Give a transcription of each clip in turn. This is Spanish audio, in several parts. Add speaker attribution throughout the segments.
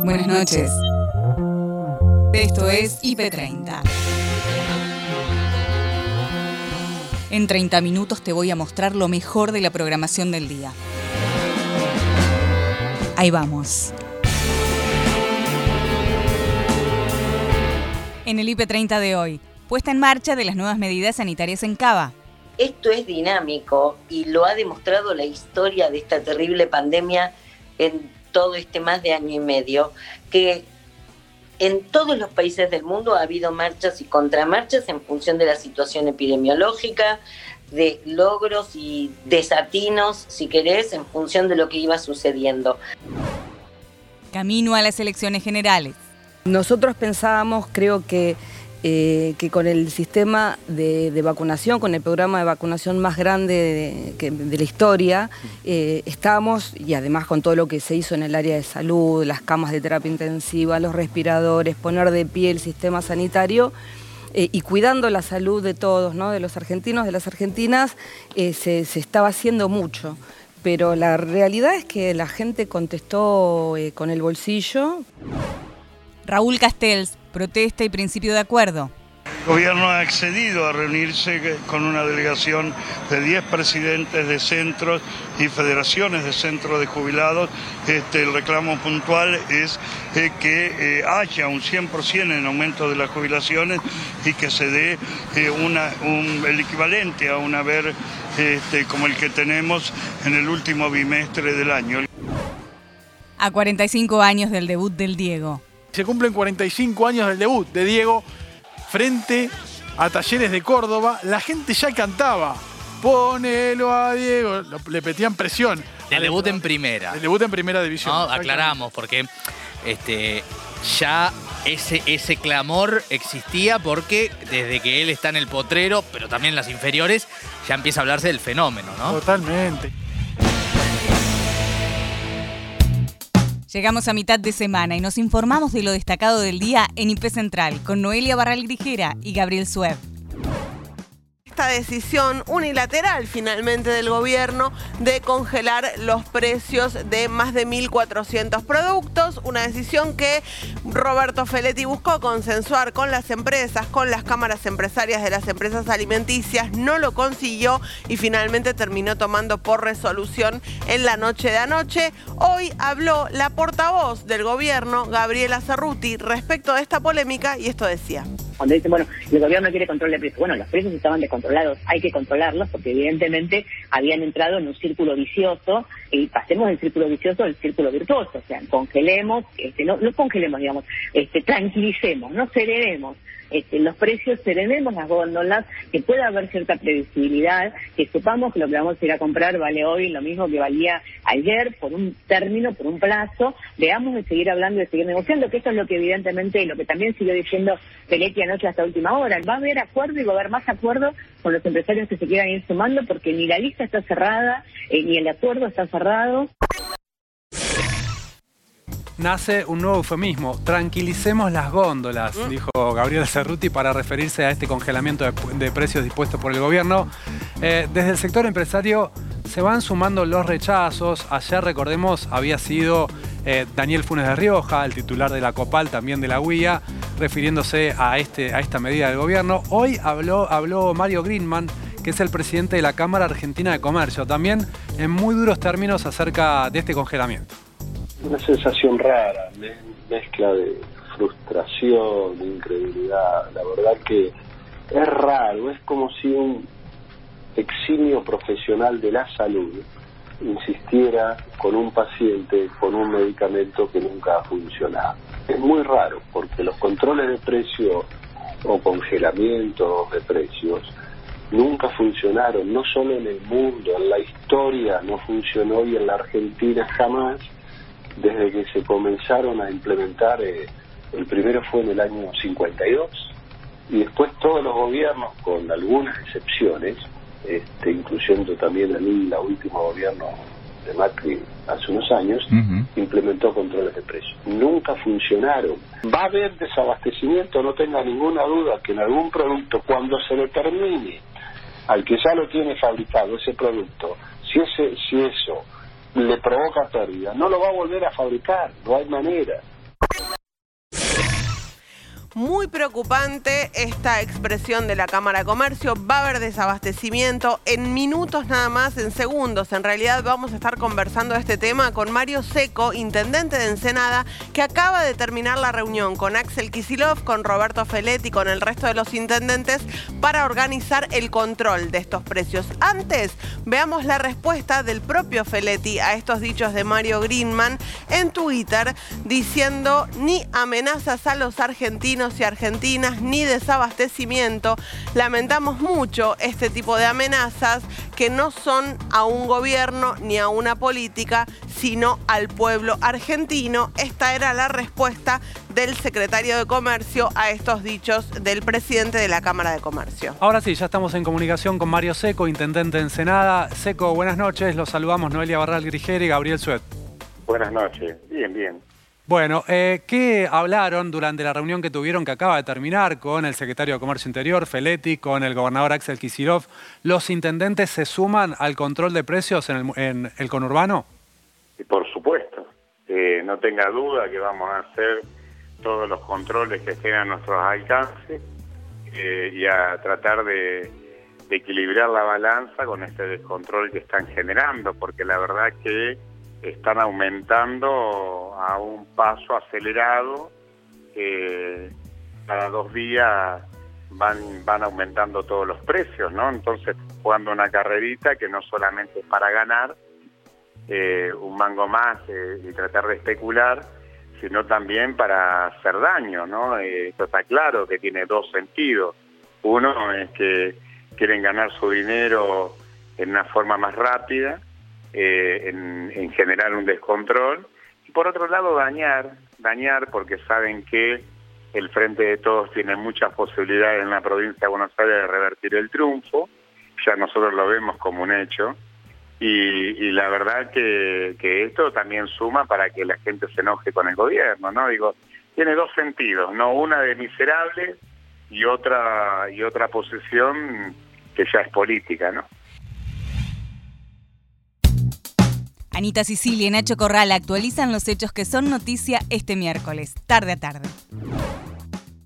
Speaker 1: Buenas noches. Esto es IP30. En 30 minutos te voy a mostrar lo mejor de la programación del día. Ahí vamos. En el IP30 de hoy, puesta en marcha de las nuevas medidas sanitarias en Cava.
Speaker 2: Esto es dinámico y lo ha demostrado la historia de esta terrible pandemia en todo este más de año y medio, que en todos los países del mundo ha habido marchas y contramarchas en función de la situación epidemiológica, de logros y desatinos, si querés, en función de lo que iba sucediendo.
Speaker 1: Camino a las elecciones generales.
Speaker 3: Nosotros pensábamos, creo que eh, que con el sistema de, vacunación, con el programa de vacunación más grande de, la historia, eh, estábamos, y además con todo lo que se hizo en el área de salud, las camas de terapia intensiva, los respiradores, poner de pie el sistema sanitario, eh, y cuidando la salud de todos, ¿no? de los argentinos, de las argentinas, se, se, estaba haciendo mucho. Pero la realidad es que la gente contestó con el bolsillo.
Speaker 1: Raúl Castells, protesta y principio de acuerdo.
Speaker 4: El gobierno ha accedido a reunirse con una delegación de 10 presidentes de centros y federaciones de centros de jubilados. Este, el reclamo puntual es eh, que eh, haya un 100% en aumento de las jubilaciones y que se dé eh, el equivalente a un haber este, como el que tenemos en el último bimestre del año.
Speaker 1: A 45 años del debut del Diego.
Speaker 5: Se cumplen 45 años del debut de Diego frente a Talleres de Córdoba. La gente ya cantaba. Ponelo a Diego. Le petían presión.
Speaker 6: Del debut en primera.
Speaker 5: Del debut en primera división.
Speaker 6: aclaramos, porque este, ya ese, ese clamor existía porque desde que él está en el potrero, pero también en las inferiores, ya empieza a hablarse del fenómeno, ¿no?
Speaker 5: Totalmente.
Speaker 1: Llegamos a mitad de semana y nos informamos de lo destacado del día en IP Central con Noelia Barral Grijera y Gabriel Sueb
Speaker 7: esta decisión unilateral finalmente del gobierno de congelar los precios de más de 1.400 productos, una decisión que Roberto Feletti buscó consensuar con las empresas, con las cámaras empresarias de las empresas alimenticias, no lo consiguió y finalmente terminó tomando por resolución en la noche de anoche. Hoy habló la portavoz del gobierno, Gabriela Cerruti, respecto de esta polémica y esto decía.
Speaker 8: Cuando dicen, bueno, el gobierno quiere control de precios. Bueno, los precios estaban descontrolados, hay que controlarlos porque evidentemente habían entrado en un círculo vicioso y pasemos del círculo vicioso al círculo virtuoso. O sea, congelemos, este, no, no congelemos, digamos, este, tranquilicemos, no cederemos este, los precios, serenemos las góndolas, que pueda haber cierta previsibilidad, que sepamos que lo que vamos a ir a comprar vale hoy lo mismo que valía ayer, por un término, por un plazo, veamos de seguir hablando, de seguir negociando, que eso es lo que evidentemente, lo que también siguió diciendo Peletti anoche hasta última hora, va a haber acuerdo y va a haber más acuerdo con los empresarios que se quieran ir sumando, porque ni la lista está cerrada, eh, ni el acuerdo está cerrado
Speaker 9: nace un nuevo eufemismo. Tranquilicemos las góndolas, mm. dijo Gabriel Cerruti para referirse a este congelamiento de, precios dispuesto por el gobierno. Eh, desde el sector empresario se van sumando los rechazos. Ayer, recordemos, había sido eh, Daniel Funes de Rioja, el titular de la COPAL, también de la UIA, refiriéndose a, este, a esta medida del gobierno. Hoy habló, habló Mario Greenman, que es el presidente de la Cámara Argentina de Comercio, también en muy duros términos acerca de este congelamiento
Speaker 10: una sensación rara, mezcla de frustración, de incredulidad. La verdad que es raro, es como si un eximio profesional de la salud insistiera con un paciente con un medicamento que nunca ha funcionado. Es muy raro porque los controles de precio o congelamientos de precios nunca funcionaron, no solo en el mundo, en la historia no funcionó y en la Argentina jamás desde que se comenzaron a implementar, eh, el primero fue en el año 52, y después todos los gobiernos, con algunas excepciones, este, incluyendo también el último gobierno de Macri hace unos años, implementó controles de precios. Nunca funcionaron. Va a haber desabastecimiento, no tenga ninguna duda que en algún producto, cuando se determine al que ya lo tiene fabricado ese producto, si, ese, si eso le provoca pérdida, no lo va a volver a fabricar, no hay manera.
Speaker 7: Muy preocupante esta expresión de la Cámara de Comercio. Va a haber desabastecimiento en minutos nada más, en segundos. En realidad vamos a estar conversando este tema con Mario Seco, intendente de Ensenada, que acaba de terminar la reunión con Axel Kisilov, con Roberto Feletti, con el resto de los intendentes para organizar el control de estos precios. Antes, veamos la respuesta del propio Feletti a estos dichos de Mario Greenman en Twitter, diciendo ni amenazas a los argentinos y argentinas ni desabastecimiento. Lamentamos mucho este tipo de amenazas que no son a un gobierno ni a una política, sino al pueblo argentino. Esta era la respuesta del secretario de Comercio a estos dichos del presidente de la Cámara de Comercio.
Speaker 9: Ahora sí, ya estamos en comunicación con Mario Seco, intendente de Ensenada. Seco, buenas noches. Los saludamos Noelia Barral Grigera y Gabriel Suet.
Speaker 11: Buenas noches. Bien, bien.
Speaker 9: Bueno, eh, ¿qué hablaron durante la reunión que tuvieron que acaba de terminar con el secretario de Comercio Interior, Feletti, con el gobernador Axel Kicillof? ¿Los intendentes se suman al control de precios en el, conurbano?
Speaker 11: Y por supuesto. Eh, no tenga duda que vamos a hacer todos los controles que estén a nuestros alcances eh, y a tratar de equilibrar la balanza con este descontrol que están generando, porque la verdad que están aumentando a un paso acelerado. cada dos días van, van aumentando todos los precios, ¿no? Entonces, jugando una carrerita que no solamente es para ganar eh, un mango más eh, y tratar de especular, sino también para hacer daño, ¿no? Eh, esto está claro que tiene dos sentidos. Uno es que quieren ganar su dinero en una forma más rápida eh, en, generar un descontrol y por otro lado dañar, dañar porque saben que el Frente de Todos tiene muchas posibilidades en la provincia de Buenos Aires de revertir el triunfo, ya nosotros lo vemos como un hecho, y, la verdad que, que, esto también suma para que la gente se enoje con el gobierno, ¿no? Digo, tiene dos sentidos, ¿no? Una de miserable y otra, y otra posición que ya es política, ¿no?
Speaker 1: Anita Sicilia y Nacho Corral actualizan los hechos que son noticia este miércoles, tarde a tarde.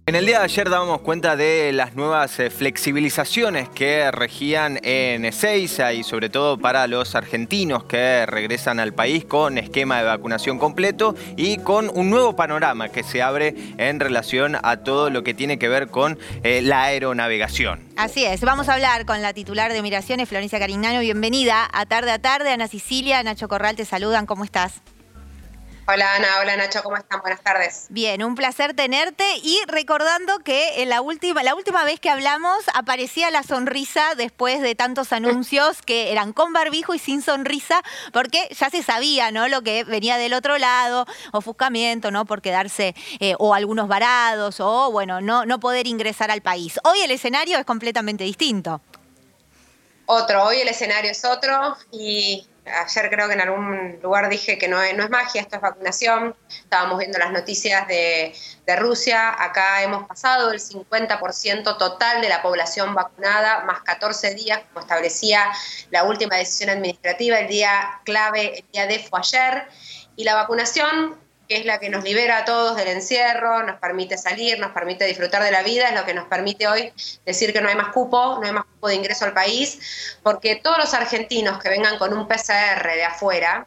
Speaker 12: En el día de ayer dábamos cuenta de las nuevas eh, flexibilizaciones que regían en Ezeiza y sobre todo para los argentinos que regresan al país con esquema de vacunación completo y con un nuevo panorama que se abre en relación a todo lo que tiene que ver con eh, la aeronavegación.
Speaker 13: Así es, vamos a hablar con la titular de Migraciones, Florencia Carignano. Bienvenida a Tarde a Tarde. Ana Sicilia, Nacho Corral te saludan. ¿Cómo estás?
Speaker 14: Hola Ana, hola Nacho, ¿cómo están? Buenas tardes.
Speaker 13: Bien, un placer tenerte y recordando que en la última, la última vez que hablamos aparecía la sonrisa después de tantos anuncios que eran con barbijo y sin sonrisa, porque ya se sabía, ¿no? Lo que venía del otro lado, ofuscamiento, ¿no? Por quedarse eh, o algunos varados o, bueno, no, no poder ingresar al país. Hoy el escenario es completamente distinto.
Speaker 14: Otro, hoy el escenario es otro y ayer creo que en algún lugar dije que no es, magia, esto es vacunación. Estábamos viendo las noticias de, de Rusia. Acá hemos pasado el 50% total de la población vacunada, más 14 días, como establecía la última decisión administrativa. El día clave, el día de fue ayer. Y la vacunación que es la que nos libera a todos del encierro, nos permite salir, nos permite disfrutar de la vida, es lo que nos permite hoy decir que no hay más cupo, no hay más cupo de ingreso al país, porque todos los argentinos que vengan con un PCR de afuera,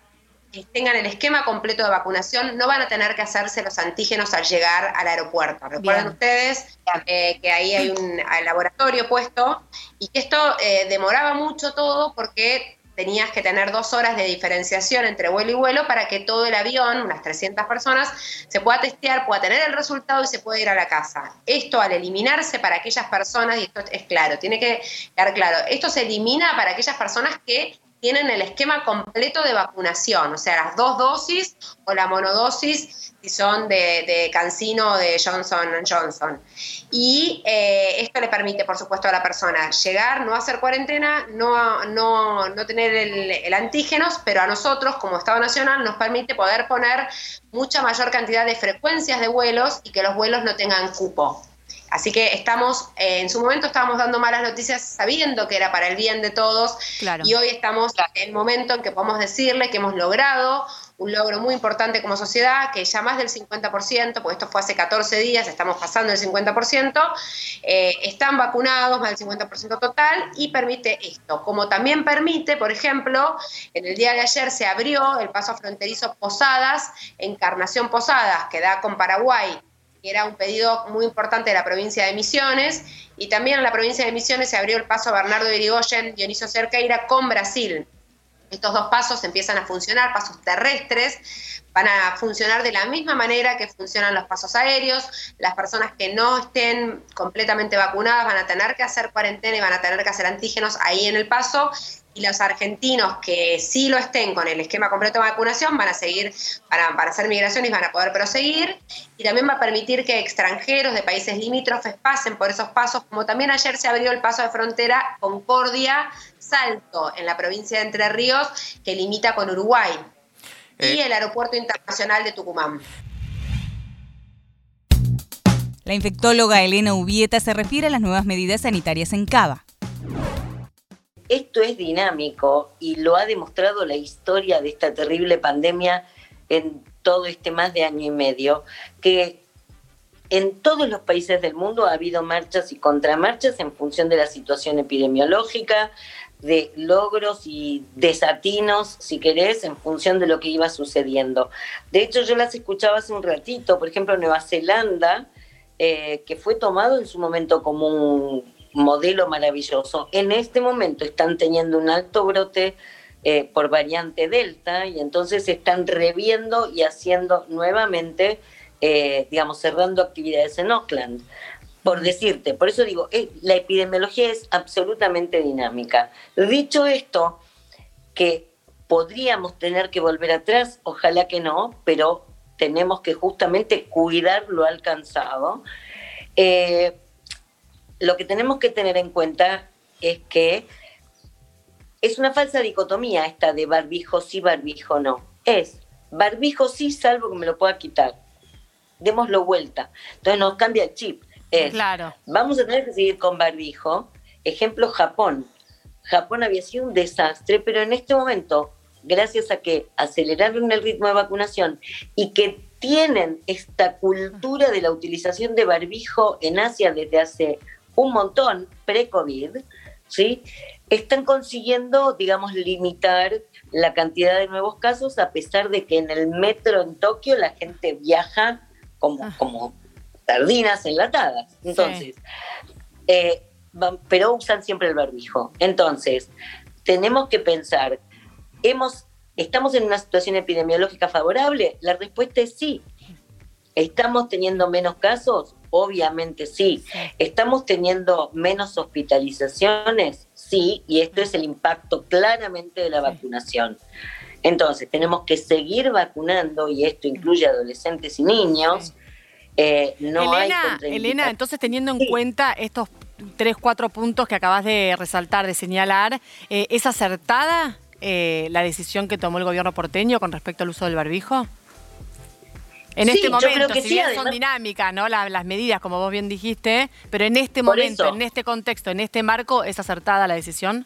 Speaker 14: que tengan el esquema completo de vacunación, no van a tener que hacerse los antígenos al llegar al aeropuerto. Recuerden ustedes eh, que ahí hay un laboratorio puesto y que esto eh, demoraba mucho todo porque tenías que tener dos horas de diferenciación entre vuelo y vuelo para que todo el avión, unas 300 personas, se pueda testear, pueda tener el resultado y se pueda ir a la casa. Esto al eliminarse para aquellas personas, y esto es claro, tiene que quedar claro, esto se elimina para aquellas personas que tienen el esquema completo de vacunación, o sea, las dos dosis o la monodosis si son de, de Cancino o de Johnson Johnson. Y eh, esto le permite, por supuesto, a la persona llegar, no hacer cuarentena, no, no, no tener el, el antígenos, pero a nosotros, como Estado Nacional, nos permite poder poner mucha mayor cantidad de frecuencias de vuelos y que los vuelos no tengan cupo. Así que estamos, eh, en su momento estábamos dando malas noticias sabiendo que era para el bien de todos. Y hoy estamos en el momento en que podemos decirle que hemos logrado un logro muy importante como sociedad, que ya más del 50%, porque esto fue hace 14 días, estamos pasando el 50%, eh, están vacunados, más del 50% total, y permite esto. Como también permite, por ejemplo, en el día de ayer se abrió el paso fronterizo Posadas, Encarnación Posadas, que da con Paraguay, que era un pedido muy importante de la provincia de Misiones, y también en la provincia de Misiones se abrió el paso Bernardo Irigoyen, Dioniso Cerqueira con Brasil. Estos dos pasos empiezan a funcionar, pasos terrestres, van a funcionar de la misma manera que funcionan los pasos aéreos. Las personas que no estén completamente vacunadas van a tener que hacer cuarentena y van a tener que hacer antígenos ahí en el paso y los argentinos que sí lo estén con el esquema completo de vacunación van a seguir, para, para hacer migraciones van a poder proseguir y también va a permitir que extranjeros de países limítrofes pasen por esos pasos, como también ayer se abrió el paso de frontera Concordia Salto en la provincia de Entre Ríos que limita con Uruguay y
Speaker 12: Eh.
Speaker 14: el aeropuerto internacional de Tucumán.
Speaker 1: La infectóloga Elena Ubieta se refiere a las nuevas medidas sanitarias en Cava.
Speaker 2: Esto es dinámico y lo ha demostrado la historia de esta terrible pandemia en todo este más de año y medio, que en todos los países del mundo ha habido marchas y contramarchas en función de la situación epidemiológica, de logros y desatinos, si querés, en función de lo que iba sucediendo. De hecho, yo las escuchaba hace un ratito, por ejemplo, Nueva Zelanda, eh, que fue tomado en su momento como un modelo maravilloso. En este momento están teniendo un alto brote eh, por variante Delta y entonces están reviendo y haciendo nuevamente, eh, digamos, cerrando actividades en Auckland. Por decirte, por eso digo, eh, la epidemiología es absolutamente dinámica. Dicho esto, que podríamos tener que volver atrás, ojalá que no, pero tenemos que justamente cuidar lo alcanzado. Lo que tenemos que tener en cuenta es que es una falsa dicotomía esta de barbijo sí, barbijo no. Es barbijo sí, salvo que me lo pueda quitar. Démoslo vuelta. Entonces nos cambia el chip. Es,
Speaker 13: Claro.
Speaker 2: Vamos a tener que seguir con barbijo. Ejemplo, Japón. Japón había sido un desastre, pero en este momento, gracias a que aceleraron el ritmo de vacunación y que tienen esta cultura de la utilización de barbijo en Asia desde hace un montón, pre-COVID, ¿sí? están consiguiendo, digamos, limitar la cantidad de nuevos casos, a pesar de que en el metro en Tokio la gente viaja como, como sardinas enlatadas. Entonces, eh, van- pero usan siempre el barbijo. Entonces, tenemos que pensar, hemos, ¿estamos en una situación epidemiológica favorable? La respuesta es sí. ¿Estamos teniendo menos casos? Obviamente sí. ¿Estamos teniendo menos hospitalizaciones? Sí, y esto es el impacto claramente de la vacunación. Entonces, tenemos que seguir vacunando, y esto incluye adolescentes y niños. Eh, no hay
Speaker 15: Elena,
Speaker 2: contraindicaciones.
Speaker 15: Elena, entonces teniendo en cuenta estos tres, cuatro puntos que acabas de resaltar, de señalar, eh, ¿es acertada eh, la decisión que tomó el gobierno porteño con respecto al uso del barbijo? En
Speaker 2: Sí,
Speaker 15: este
Speaker 2: yo creo
Speaker 15: momento,
Speaker 2: que
Speaker 15: si
Speaker 2: sí,
Speaker 15: bien son dinámicas, ¿no? La- las medidas, como vos bien dijiste, pero en este momento,
Speaker 2: eso.
Speaker 15: en este contexto, en este marco, ¿es acertada la decisión?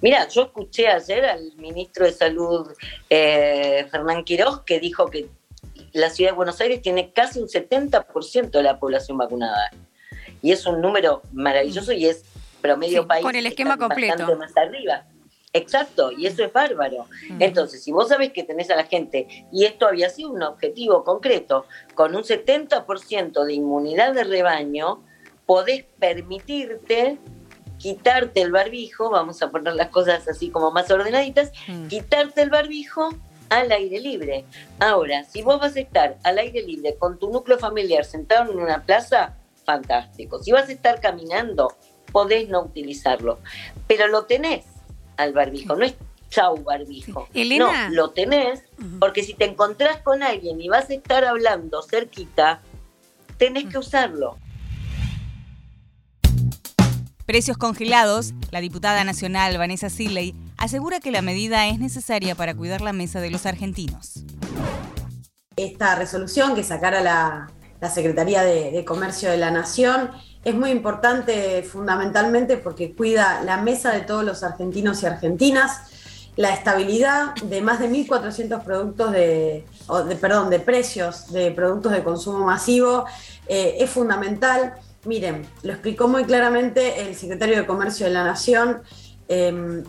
Speaker 2: Mira, yo escuché ayer al ministro de Salud, eh, Fernán Quiroz, que dijo que la ciudad de Buenos Aires tiene casi un 70% de la población vacunada. Y es un número maravilloso y es promedio
Speaker 16: Sí,
Speaker 2: país.
Speaker 16: con el esquema completo.
Speaker 2: Bastante más arriba. Exacto, y eso es bárbaro. Entonces, si vos sabés que tenés a la gente, y esto había sido un objetivo concreto, con un 70% de inmunidad de rebaño, podés permitirte quitarte el barbijo, vamos a poner las cosas así como más ordenaditas, quitarte el barbijo al aire libre. Ahora, si vos vas a estar al aire libre con tu núcleo familiar sentado en una plaza, fantástico. Si vas a estar caminando, podés no utilizarlo, pero lo tenés al barbijo, no es chau barbijo.
Speaker 16: Elena.
Speaker 2: No, lo tenés porque si te encontrás con alguien y vas a estar hablando cerquita, tenés que usarlo.
Speaker 1: Precios congelados, la diputada nacional Vanessa Siley asegura que la medida es necesaria para cuidar la mesa de los argentinos.
Speaker 17: esta resolución que sacara la, la Secretaría de, de Comercio de la Nación es muy importante fundamentalmente porque cuida la mesa de todos los argentinos y argentinas la estabilidad de más de 1.400 productos de, perdón, de precios de productos de consumo masivo eh, es fundamental. Miren, lo explicó muy claramente el secretario de Comercio de la Nación. Em,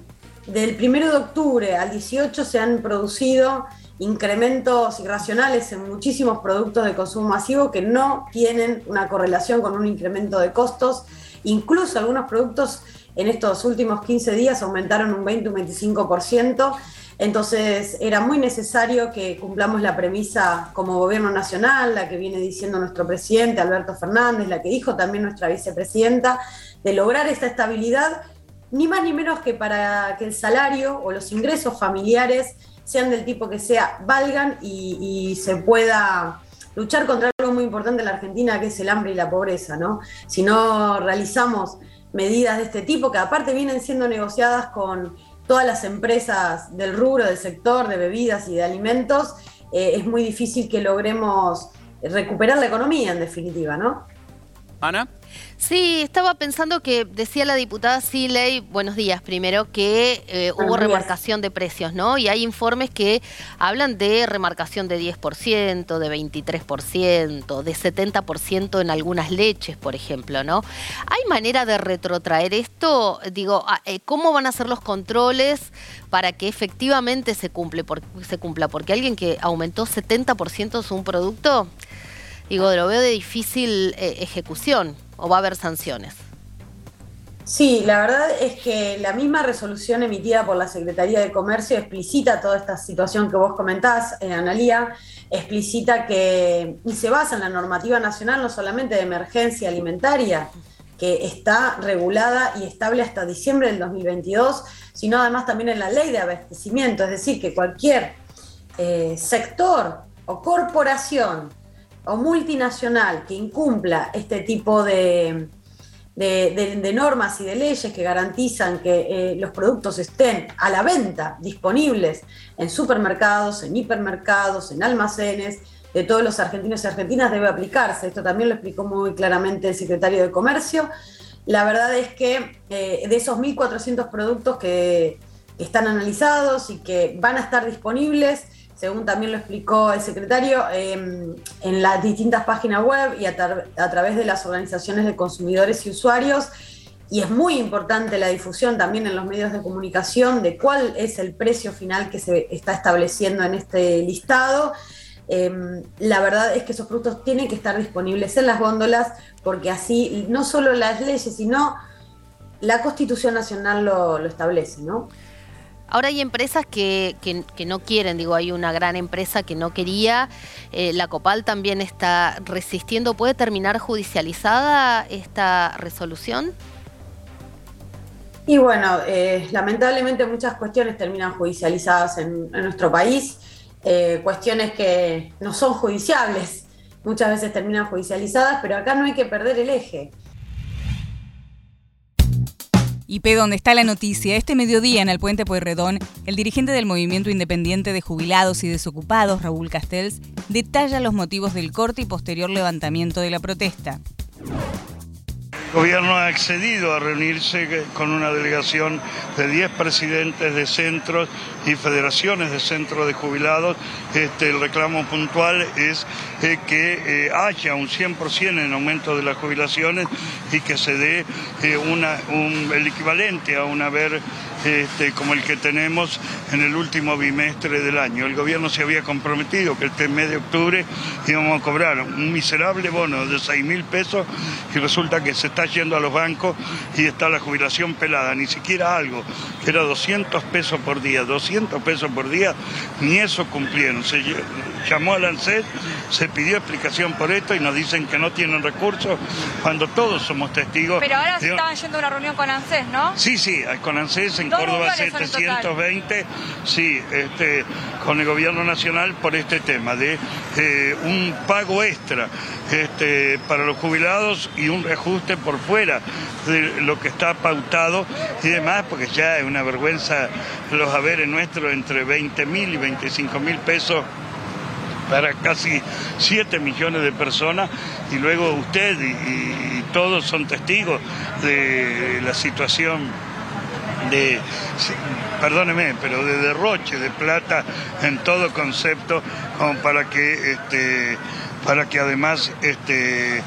Speaker 17: del 1 de octubre al 18 se han producido incrementos irracionales en muchísimos productos de consumo masivo que no tienen una correlación con un incremento de costos. Incluso algunos productos en estos últimos 15 días aumentaron un 20, un 25%. Entonces era muy necesario que cumplamos la premisa como gobierno nacional, la que viene diciendo nuestro presidente Alberto Fernández, la que dijo también nuestra vicepresidenta, de lograr esta estabilidad, ni más ni menos que para que el salario o los ingresos familiares sean del tipo que sea, valgan y, se pueda luchar contra algo muy importante en la Argentina, que es el hambre y la pobreza, ¿no? Si no realizamos medidas de este tipo, que aparte vienen siendo negociadas con todas las empresas del rubro, del sector de bebidas y de alimentos, eh, es muy difícil que logremos recuperar la economía, en definitiva, ¿no?
Speaker 16: Ana.
Speaker 18: Sí, estaba pensando que decía la diputada Siley, buenos días primero, que eh, hubo remarcación de precios, ¿no? Y hay informes que hablan de remarcación de 10%, de 23%, de 70% en algunas leches, por ejemplo, ¿no? ¿Hay manera de retrotraer esto? Digo, ah, eh, ¿cómo van a ser los controles para que efectivamente se, cumple, se cumpla? Porque alguien que aumentó 70% su producto, digo, lo veo de difícil eh, ejecución o va a haber sanciones?
Speaker 17: Sí, la verdad es que la misma resolución emitida por la Secretaría de Comercio explicita toda esta situación que vos comentás, eh, Analía, explicita que, y se basa en la normativa nacional no solamente de emergencia alimentaria, que está regulada y estable hasta diciembre del 2022, sino además también en la ley de abastecimiento, es decir, que cualquier eh, sector o corporación o multinacional que incumpla este tipo de, de, normas y de leyes que garantizan que eh, los productos estén a la venta, disponibles en supermercados, en hipermercados, en almacenes, de todos los argentinos y argentinas debe aplicarse. Esto también lo explicó muy claramente el secretario de Comercio. La verdad es que eh, de esos 1.400 productos que están analizados y que van a estar disponibles, según también lo explicó el secretario, em, en las distintas páginas web y a, través de las organizaciones de consumidores y usuarios. Y es muy importante la difusión también en los medios de comunicación de cuál es el precio final que se está estableciendo en este listado. Em, la verdad es que esos productos tienen que estar disponibles en las góndolas porque así no solo las leyes, sino la Constitución Nacional lo, lo establece, ¿no?
Speaker 18: Ahora hay empresas que, no quieren, digo, hay una gran empresa que no quería, eh, la Copal también está resistiendo. ¿Puede terminar judicializada esta resolución?
Speaker 17: Y bueno, eh, lamentablemente muchas cuestiones terminan judicializadas en, nuestro país, eh, cuestiones que no son judiciables, muchas veces terminan judicializadas, pero acá no hay que perder el eje.
Speaker 1: IP donde está la noticia, este mediodía en el puente Pueyrredón, el dirigente del Movimiento Independiente de Jubilados y Desocupados, Raúl Castells, detalla los motivos del corte y posterior levantamiento de la protesta.
Speaker 4: El gobierno ha accedido a reunirse con una delegación de 10 presidentes de centros y federaciones de centros de jubilados. Este, el reclamo puntual es eh, que eh, haya un 100% en aumento de las jubilaciones y que se dé eh, el equivalente a un haber este, como el que tenemos en el último bimestre del año. El gobierno se había comprometido que este mes de octubre íbamos a cobrar un miserable bono de 6 mil pesos y resulta que se está yendo a los bancos y está la jubilación pelada, ni siquiera algo, que era 200 pesos por día, 200 pesos por día, ni eso cumplieron. Se llamó al ANSES, se pidió explicación por esto y nos dicen que no tienen recursos cuando todos somos testigos.
Speaker 19: Pero ahora se estaban yendo a una reunión con ANSES, ¿no?
Speaker 4: Sí, sí, con ANSES en Córdoba 720, sí, este, con el gobierno nacional por este tema de eh, un pago extra este, para los jubilados y un reajuste por fuera de lo que está pautado y demás, porque ya es una vergüenza los haberes nuestros entre 20 mil y 25 mil pesos para casi 7 millones de personas. Y luego usted y todos son testigos de la situación de, perdóneme, pero de derroche de plata en todo concepto, como para que este, para que además este,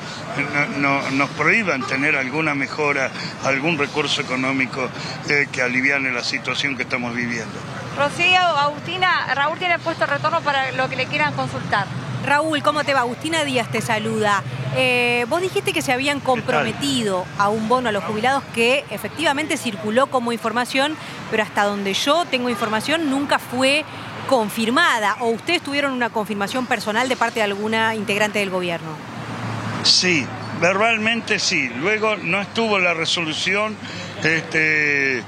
Speaker 4: nos prohíban tener alguna mejora, algún recurso económico eh, que aliviane la situación que estamos viviendo.
Speaker 19: Rocío, Agustina, Raúl tiene puesto retorno para lo que le quieran consultar.
Speaker 16: Raúl, ¿cómo te va? Agustina Díaz te saluda. Eh, vos dijiste que se habían comprometido a un bono a los jubilados que efectivamente circuló como información, pero hasta donde yo tengo información nunca fue confirmada. ¿O ustedes tuvieron una confirmación personal de parte de alguna integrante del gobierno?
Speaker 4: Sí, verbalmente sí. Luego no estuvo la resolución este,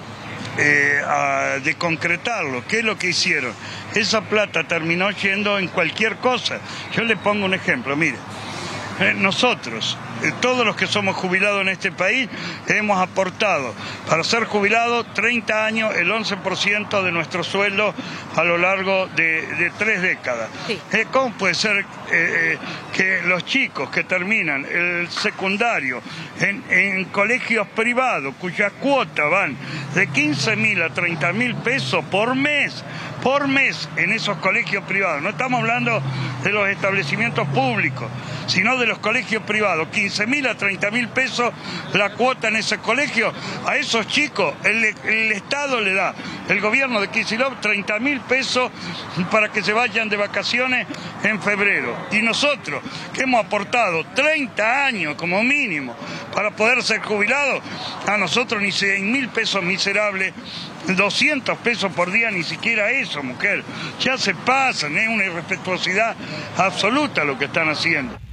Speaker 4: eh, de concretarlo. ¿Qué es lo que hicieron? Esa plata terminó yendo en cualquier cosa. Yo le pongo un ejemplo, mire. Eh, nosotros, todos los que somos jubilados en este país, hemos aportado. Para ser jubilados 30 años el 11% de nuestro sueldo a lo largo de, tres décadas. Eh, ¿Cómo puede ser que los chicos que terminan el secundario en, colegios privados, cuyas cuotas van de 15 mil a 30 mil pesos por mes, por mes en esos colegios privados, no estamos hablando de los establecimientos públicos, sino de los colegios privados, 15 mil a 30 mil pesos la cuota en ese colegio, a esos chicos el, Estado le da, el gobierno de Kisilov, 30 mil pesos para que se vayan de vacaciones en febrero. Y nosotros, que hemos aportado 30 años como mínimo para poder ser jubilados, a nosotros ni 100 mil pesos miserables 200 pesos por día, ni siquiera eso, mujer. Ya se pasan, es una irrespetuosidad absoluta lo que están haciendo.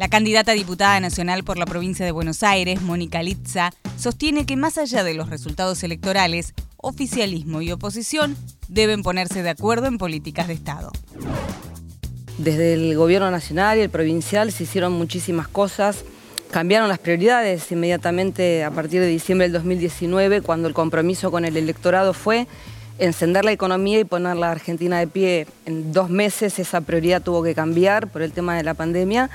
Speaker 1: La candidata diputada nacional por la provincia de Buenos Aires, Mónica Litza, sostiene que más allá de los resultados electorales, oficialismo y oposición deben ponerse de acuerdo en políticas de Estado.
Speaker 3: Desde el gobierno nacional y el provincial se hicieron muchísimas cosas. Cambiaron las prioridades inmediatamente a partir de diciembre del 2019, cuando el compromiso con el electorado fue encender la economía y poner la Argentina de pie. En dos meses esa prioridad tuvo que cambiar por el tema de la pandemia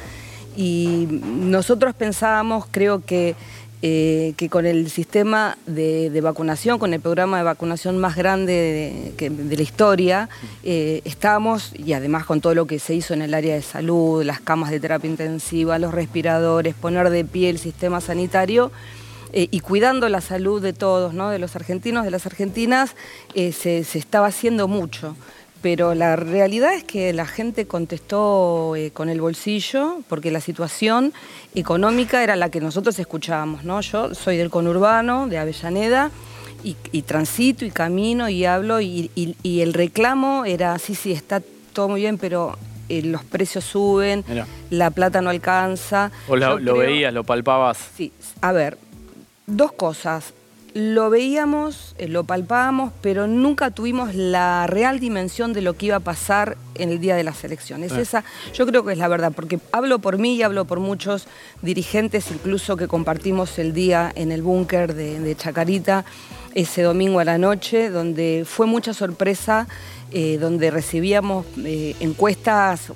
Speaker 3: y nosotros pensábamos, creo que, eh, que con el sistema de, vacunación, con el programa de vacunación más grande de, la historia, eh, estábamos, y además con todo lo que se hizo en el área de salud, las camas de terapia intensiva, los respiradores, poner de pie el sistema sanitario, eh, y cuidando la salud de todos, ¿no? de los argentinos, de las argentinas, se, se, estaba haciendo mucho pero la realidad es que la gente contestó eh, con el bolsillo porque la situación económica era la que nosotros escuchábamos, ¿no? Yo soy del conurbano, de Avellaneda, y, transito y camino y hablo y, el reclamo era, sí, sí, está todo muy bien, pero eh, los precios suben, la plata no alcanza.
Speaker 20: ¿O lo veías, lo palpabas?
Speaker 3: Sí, a ver, dos cosas lo veíamos, eh, lo palpábamos, pero nunca tuvimos la real dimensión de lo que iba a pasar en el día de las elecciones. Ah. Esa, yo creo que es la verdad, porque hablo por mí y hablo por muchos dirigentes, incluso que compartimos el día en el búnker de Chacarita ese domingo a la noche, donde fue mucha sorpresa, eh, donde recibíamos eh, encuestas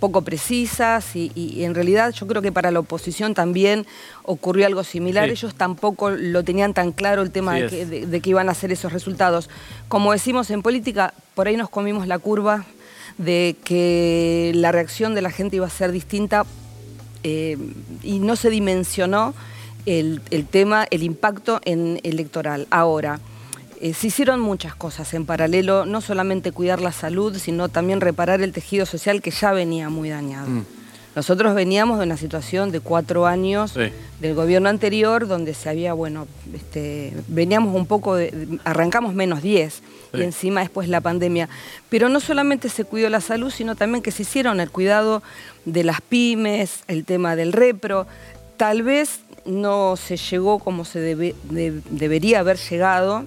Speaker 3: poco precisas y, en realidad yo creo que para la oposición también ocurrió algo similar. Ellos tampoco lo tenían tan claro el tema de que, iban a ser esos resultados. Como decimos en política, por ahí nos comimos la curva de que la reacción de la gente iba a ser distinta eh, y no se dimensionó el, tema, el impacto en electoral. Ahora, eh, se hicieron muchas cosas en paralelo, no solamente cuidar la salud, sino también reparar el tejido social que ya venía muy dañado. Mm. Nosotros veníamos de una situación de cuatro años del gobierno anterior, donde se había, bueno, este, veníamos un poco, de, arrancamos menos 10 y encima después la pandemia. Pero no solamente se cuidó la salud, sino también que se hicieron el cuidado de las pymes, el tema del repro. Tal vez no se llegó como se debería haber llegado,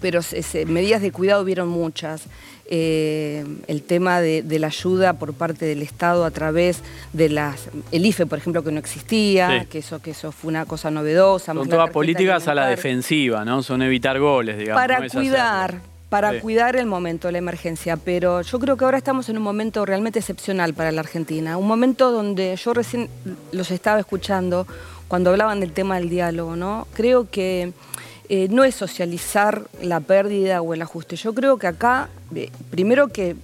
Speaker 3: pero medidas de cuidado vieron muchas. Eh, el tema de, la ayuda por parte del Estado a través de las el IFE, por ejemplo, que no existía, que eso que eso fue una cosa novedosa.
Speaker 20: Son todas políticas a la defensiva, ¿no? Son evitar goles, digamos.
Speaker 3: Para cuidar, para cuidar el momento de la emergencia, pero yo creo que ahora estamos en un momento realmente excepcional para la Argentina, un momento donde yo recién los estaba escuchando, cuando hablaban del tema del diálogo, ¿no? Creo que eh, no es socializar la pérdida o el ajuste. Yo creo que acá, eh, primero que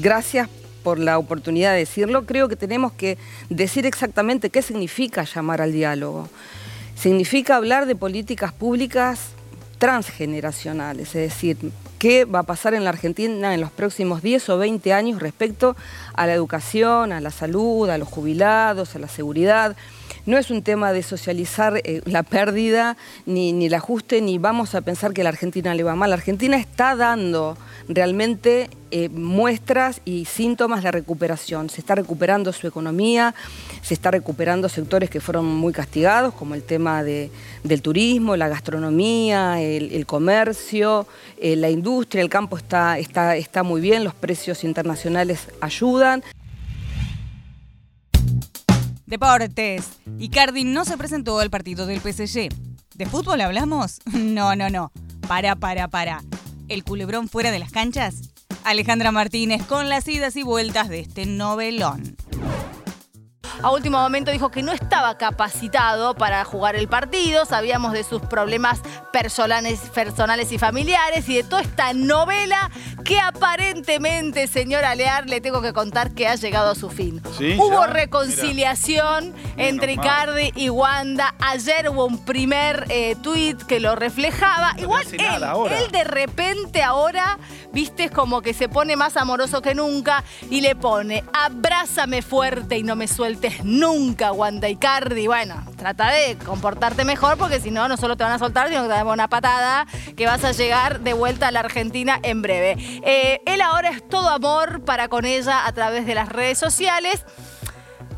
Speaker 3: gracias por la oportunidad de decirlo, creo que tenemos que decir exactamente qué significa llamar al diálogo. Significa hablar de políticas públicas transgeneracionales, es decir, qué va a pasar en la Argentina en los próximos 10 o 20 años respecto a la educación, a la salud, a los jubilados, a la seguridad. No es un tema de socializar eh, la pérdida ni, ni el ajuste, ni vamos a pensar que la Argentina le va mal. La Argentina está dando realmente eh, muestras y síntomas de recuperación. Se está recuperando su economía, se está recuperando sectores que fueron muy castigados, como el tema de, del turismo, la gastronomía, el, comercio, eh, la industria, el campo está, está, está muy bien, los precios internacionales ayudan.
Speaker 1: Deportes. Icardi no se presentó al partido del PSG. ¿De fútbol hablamos? No, no, no. Para, para, para. ¿El culebrón fuera de las canchas? Alejandra Martínez con las idas y vueltas de este novelón
Speaker 15: a último momento dijo que no estaba capacitado para jugar el partido. Sabíamos de sus problemas personales, personales y familiares y de toda esta novela que aparentemente, señora Lear, le tengo que contar que ha llegado a su fin. hubo reconciliación entre Icardi y Wanda. Ayer hubo un primer eh, tweet que lo reflejaba. Igual él, él de repente ahora, viste, como que se pone más amoroso que nunca y le pone, abrázame fuerte y no me sueltes nunca, Wanda Icardi. Bueno, trata de comportarte mejor porque si no, no solo te van a soltar, sino que te dar una patada que vas a llegar de vuelta a la Argentina en breve. Eh, él ahora es todo amor para con ella a través de las redes sociales.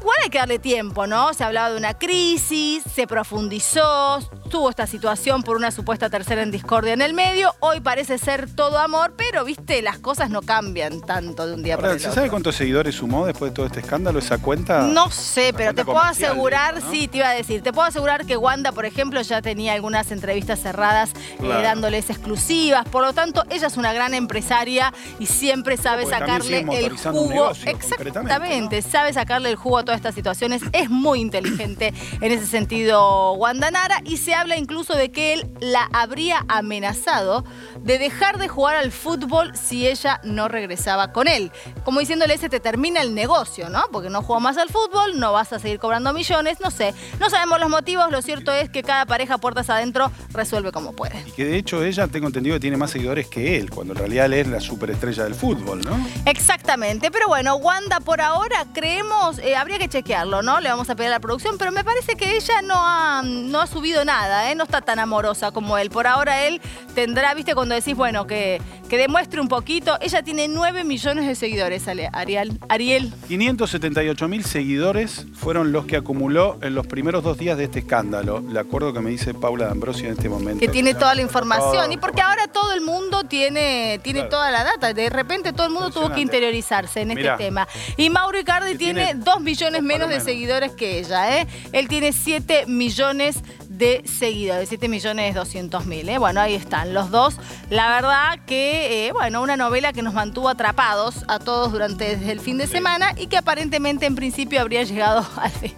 Speaker 15: Igual hay que darle tiempo, ¿no? Se hablaba de una crisis, se profundizó, tuvo esta situación por una supuesta tercera en discordia en el medio. Hoy parece ser todo amor, pero viste, las cosas no cambian tanto de un día para otro.
Speaker 21: ¿Se sabe cuántos seguidores sumó después de todo este escándalo esa cuenta?
Speaker 15: No sé, pero te puedo asegurar, sí, te iba a decir, te puedo asegurar que Wanda, por ejemplo, ya tenía algunas entrevistas cerradas eh, dándoles exclusivas. Por lo tanto, ella es una gran empresaria y siempre sabe sacarle el jugo. Exactamente, sabe sacarle el jugo a estas situaciones. Es muy inteligente en ese sentido Guandanara y se habla incluso de que él la habría amenazado de dejar de jugar al fútbol si ella no regresaba con él. Como diciéndole, ese te termina el negocio, ¿no? Porque no juega más al fútbol, no vas a seguir cobrando millones, no sé. No sabemos los motivos, lo cierto es que cada pareja puertas adentro resuelve como puede.
Speaker 21: Y que de hecho ella, tengo entendido, que tiene más seguidores que él, cuando en realidad él es la superestrella del fútbol, ¿no?
Speaker 15: Exactamente, pero bueno, Wanda por ahora creemos, eh, habría que chequearlo, ¿no? Le vamos a pedir a la producción, pero me parece que ella no ha, no ha subido nada, ¿eh? No está tan amorosa como él. Por ahora él tendrá, viste, cuando decís, bueno, que, que demuestre un poquito. Ella tiene 9 millones de seguidores, Ariel. Ariel.
Speaker 21: 578 mil seguidores fueron los que acumuló en los primeros dos días de este escándalo. Le acuerdo que me dice Paula D'Ambrosio en este momento.
Speaker 15: Que tiene toda la información. Y porque ahora todo el mundo tiene, tiene toda la data. De repente todo el mundo tuvo que interiorizarse en este tema. Y Mauro Icardi tiene 2 millones menos de seguidores que ella, ¿eh? Él tiene 7 millones de seguidores, 7 millones 200 mil. ¿eh? Bueno, ahí están los dos. La verdad que, eh, bueno, una novela que nos mantuvo atrapados a todos durante el fin de semana y que aparentemente en principio habría llegado al fin.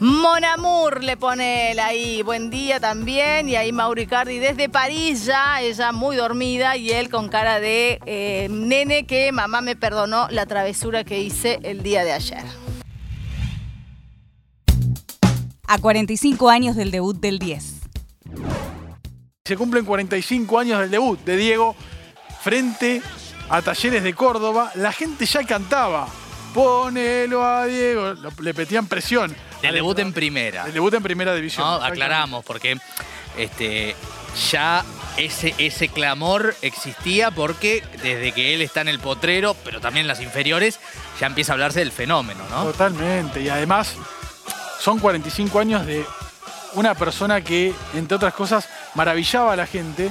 Speaker 15: Monamur le pone él ahí, buen día también. Y ahí Mauricardi desde París ya, ella muy dormida y él con cara de eh, nene que mamá me perdonó la travesura que hice el día de ayer.
Speaker 1: A 45 años del debut del 10.
Speaker 5: Se cumplen 45 años del debut de Diego frente a Talleres de Córdoba. La gente ya cantaba. Ponelo a Diego. Le petían presión.
Speaker 6: El debut en primera.
Speaker 5: El debut en primera división.
Speaker 6: aclaramos, porque este, ya ese, ese clamor existía porque desde que él está en el potrero, pero también en las inferiores, ya empieza a hablarse del fenómeno, ¿no?
Speaker 5: Totalmente. Y además son 45 años de una persona que, entre otras cosas, maravillaba a la gente.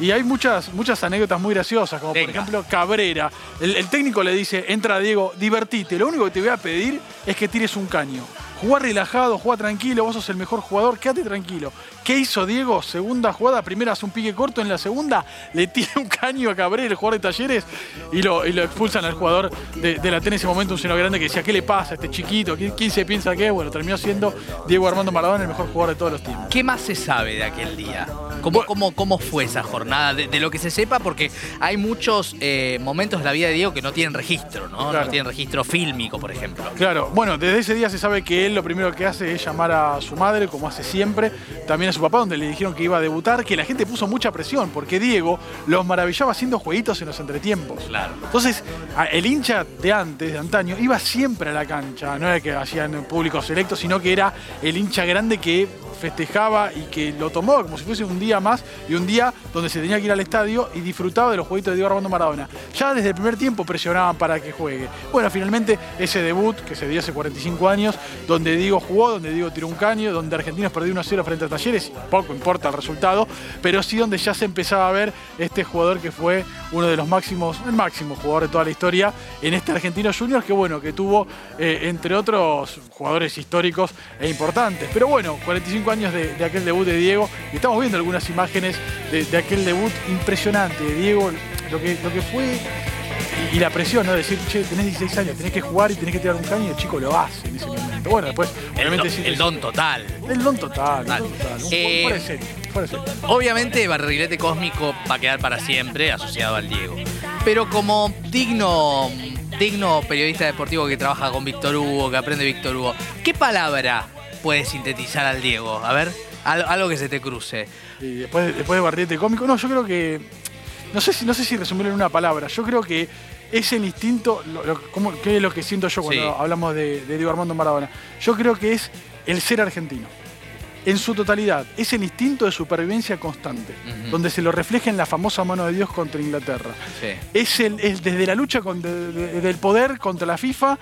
Speaker 5: Y hay muchas, muchas anécdotas muy graciosas, como por ejemplo Cabrera. El, técnico le dice, entra Diego, divertite, lo único que te voy a pedir es que tires un caño. Jugá relajado, juega tranquilo, vos sos el mejor jugador, quédate tranquilo. ¿Qué hizo Diego? Segunda jugada, primera hace un pique corto, en la segunda le tira un caño a Cabrera, el jugador de talleres, y lo, y lo expulsan al jugador de, de la TEN en ese momento, un señor grande que decía, ¿qué le pasa a este chiquito? ¿Quién, quién se piensa que? Bueno, terminó siendo Diego Armando Maradona el mejor jugador de todos los tiempos.
Speaker 6: ¿Qué más se sabe de aquel día? ¿Cómo, cómo, cómo fue esa jornada? De, de lo que se sepa, porque hay muchos eh, momentos de la vida de Diego que no tienen registro, ¿no?
Speaker 5: Claro.
Speaker 6: No tienen registro fílmico, por ejemplo.
Speaker 5: Claro, bueno, desde ese día se sabe que él lo primero que hace es llamar a su madre, como hace siempre, también a su papá, donde le dijeron que iba a debutar, que la gente puso mucha presión, porque Diego los maravillaba haciendo jueguitos en los entretiempos.
Speaker 6: Claro.
Speaker 5: Entonces, el hincha de antes, de antaño, iba siempre a la cancha, no era que hacían públicos selectos, sino que era el hincha grande que festejaba y que lo tomó como si fuese un día más y un día donde se tenía que ir al estadio y disfrutaba de los jueguitos de Diego Armando Maradona. Ya desde el primer tiempo presionaban para que juegue. Bueno, finalmente ese debut que se dio hace 45 años, donde Diego jugó, donde Diego tiró un caño, donde Argentinos perdió 1-0 frente a Talleres, poco importa el resultado, pero sí donde ya se empezaba a ver este jugador que fue uno de los máximos, el máximo jugador de toda la historia en este Argentino Juniors, que bueno, que tuvo eh, entre otros jugadores históricos e importantes. Pero bueno, 45 años de, de aquel debut de Diego, y estamos viendo algunas imágenes de, de aquel debut impresionante de Diego, lo que, lo que fue y, y la presión, ¿no? Decir, che, tenés 16 años, tenés que jugar y tenés que tirar un caño, y el chico lo hace en ese momento. Bueno, después,
Speaker 6: El,
Speaker 5: obviamente
Speaker 6: don, el don total.
Speaker 5: El don total, el don total. Un
Speaker 6: Eh,
Speaker 5: fuera de serie, fuera de serie.
Speaker 6: Obviamente Barrilete Cósmico va a quedar para siempre asociado al Diego. Pero como digno, digno periodista deportivo que trabaja con Víctor Hugo, que aprende Víctor Hugo, ¿qué palabra puede sintetizar al Diego? A ver, al- algo que se te cruce.
Speaker 5: Y después, de- después de Barriete Cómico, no, yo creo que. No sé si, no sé si resumirlo en una palabra. Yo creo que es el instinto, lo, lo- como- que es lo que siento yo cuando
Speaker 6: Sí.
Speaker 5: hablamos de, de Diego Armando Maradona. Yo creo que es el ser argentino. En su totalidad, es el instinto de supervivencia constante, donde se lo refleja en la famosa mano de Dios contra Inglaterra.
Speaker 6: Sí.
Speaker 5: Es, el, es desde la lucha con- de- de- del poder contra la FIFA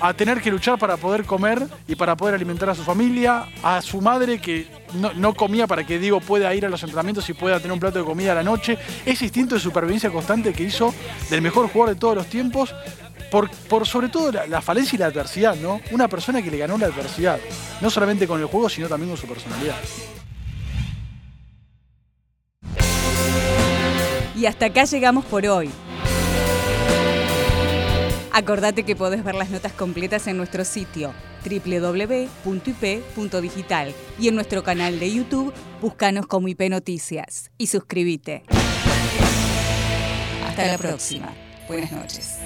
Speaker 5: a tener que luchar para poder comer y para poder alimentar a su familia, a su madre que no, no comía para que Diego pueda ir a los entrenamientos y pueda tener un plato de comida a la noche. Ese instinto de supervivencia constante que hizo del mejor jugador de todos los tiempos, por, por sobre todo la, la falencia y la adversidad, ¿no? Una persona que le ganó la adversidad, no solamente con el juego, sino también con su personalidad.
Speaker 1: Y hasta acá llegamos por hoy. Acordate que podés ver las notas completas en nuestro sitio www.ip.digital y en nuestro canal de YouTube, búscanos como IP Noticias y suscríbete. Hasta la próxima. Buenas noches.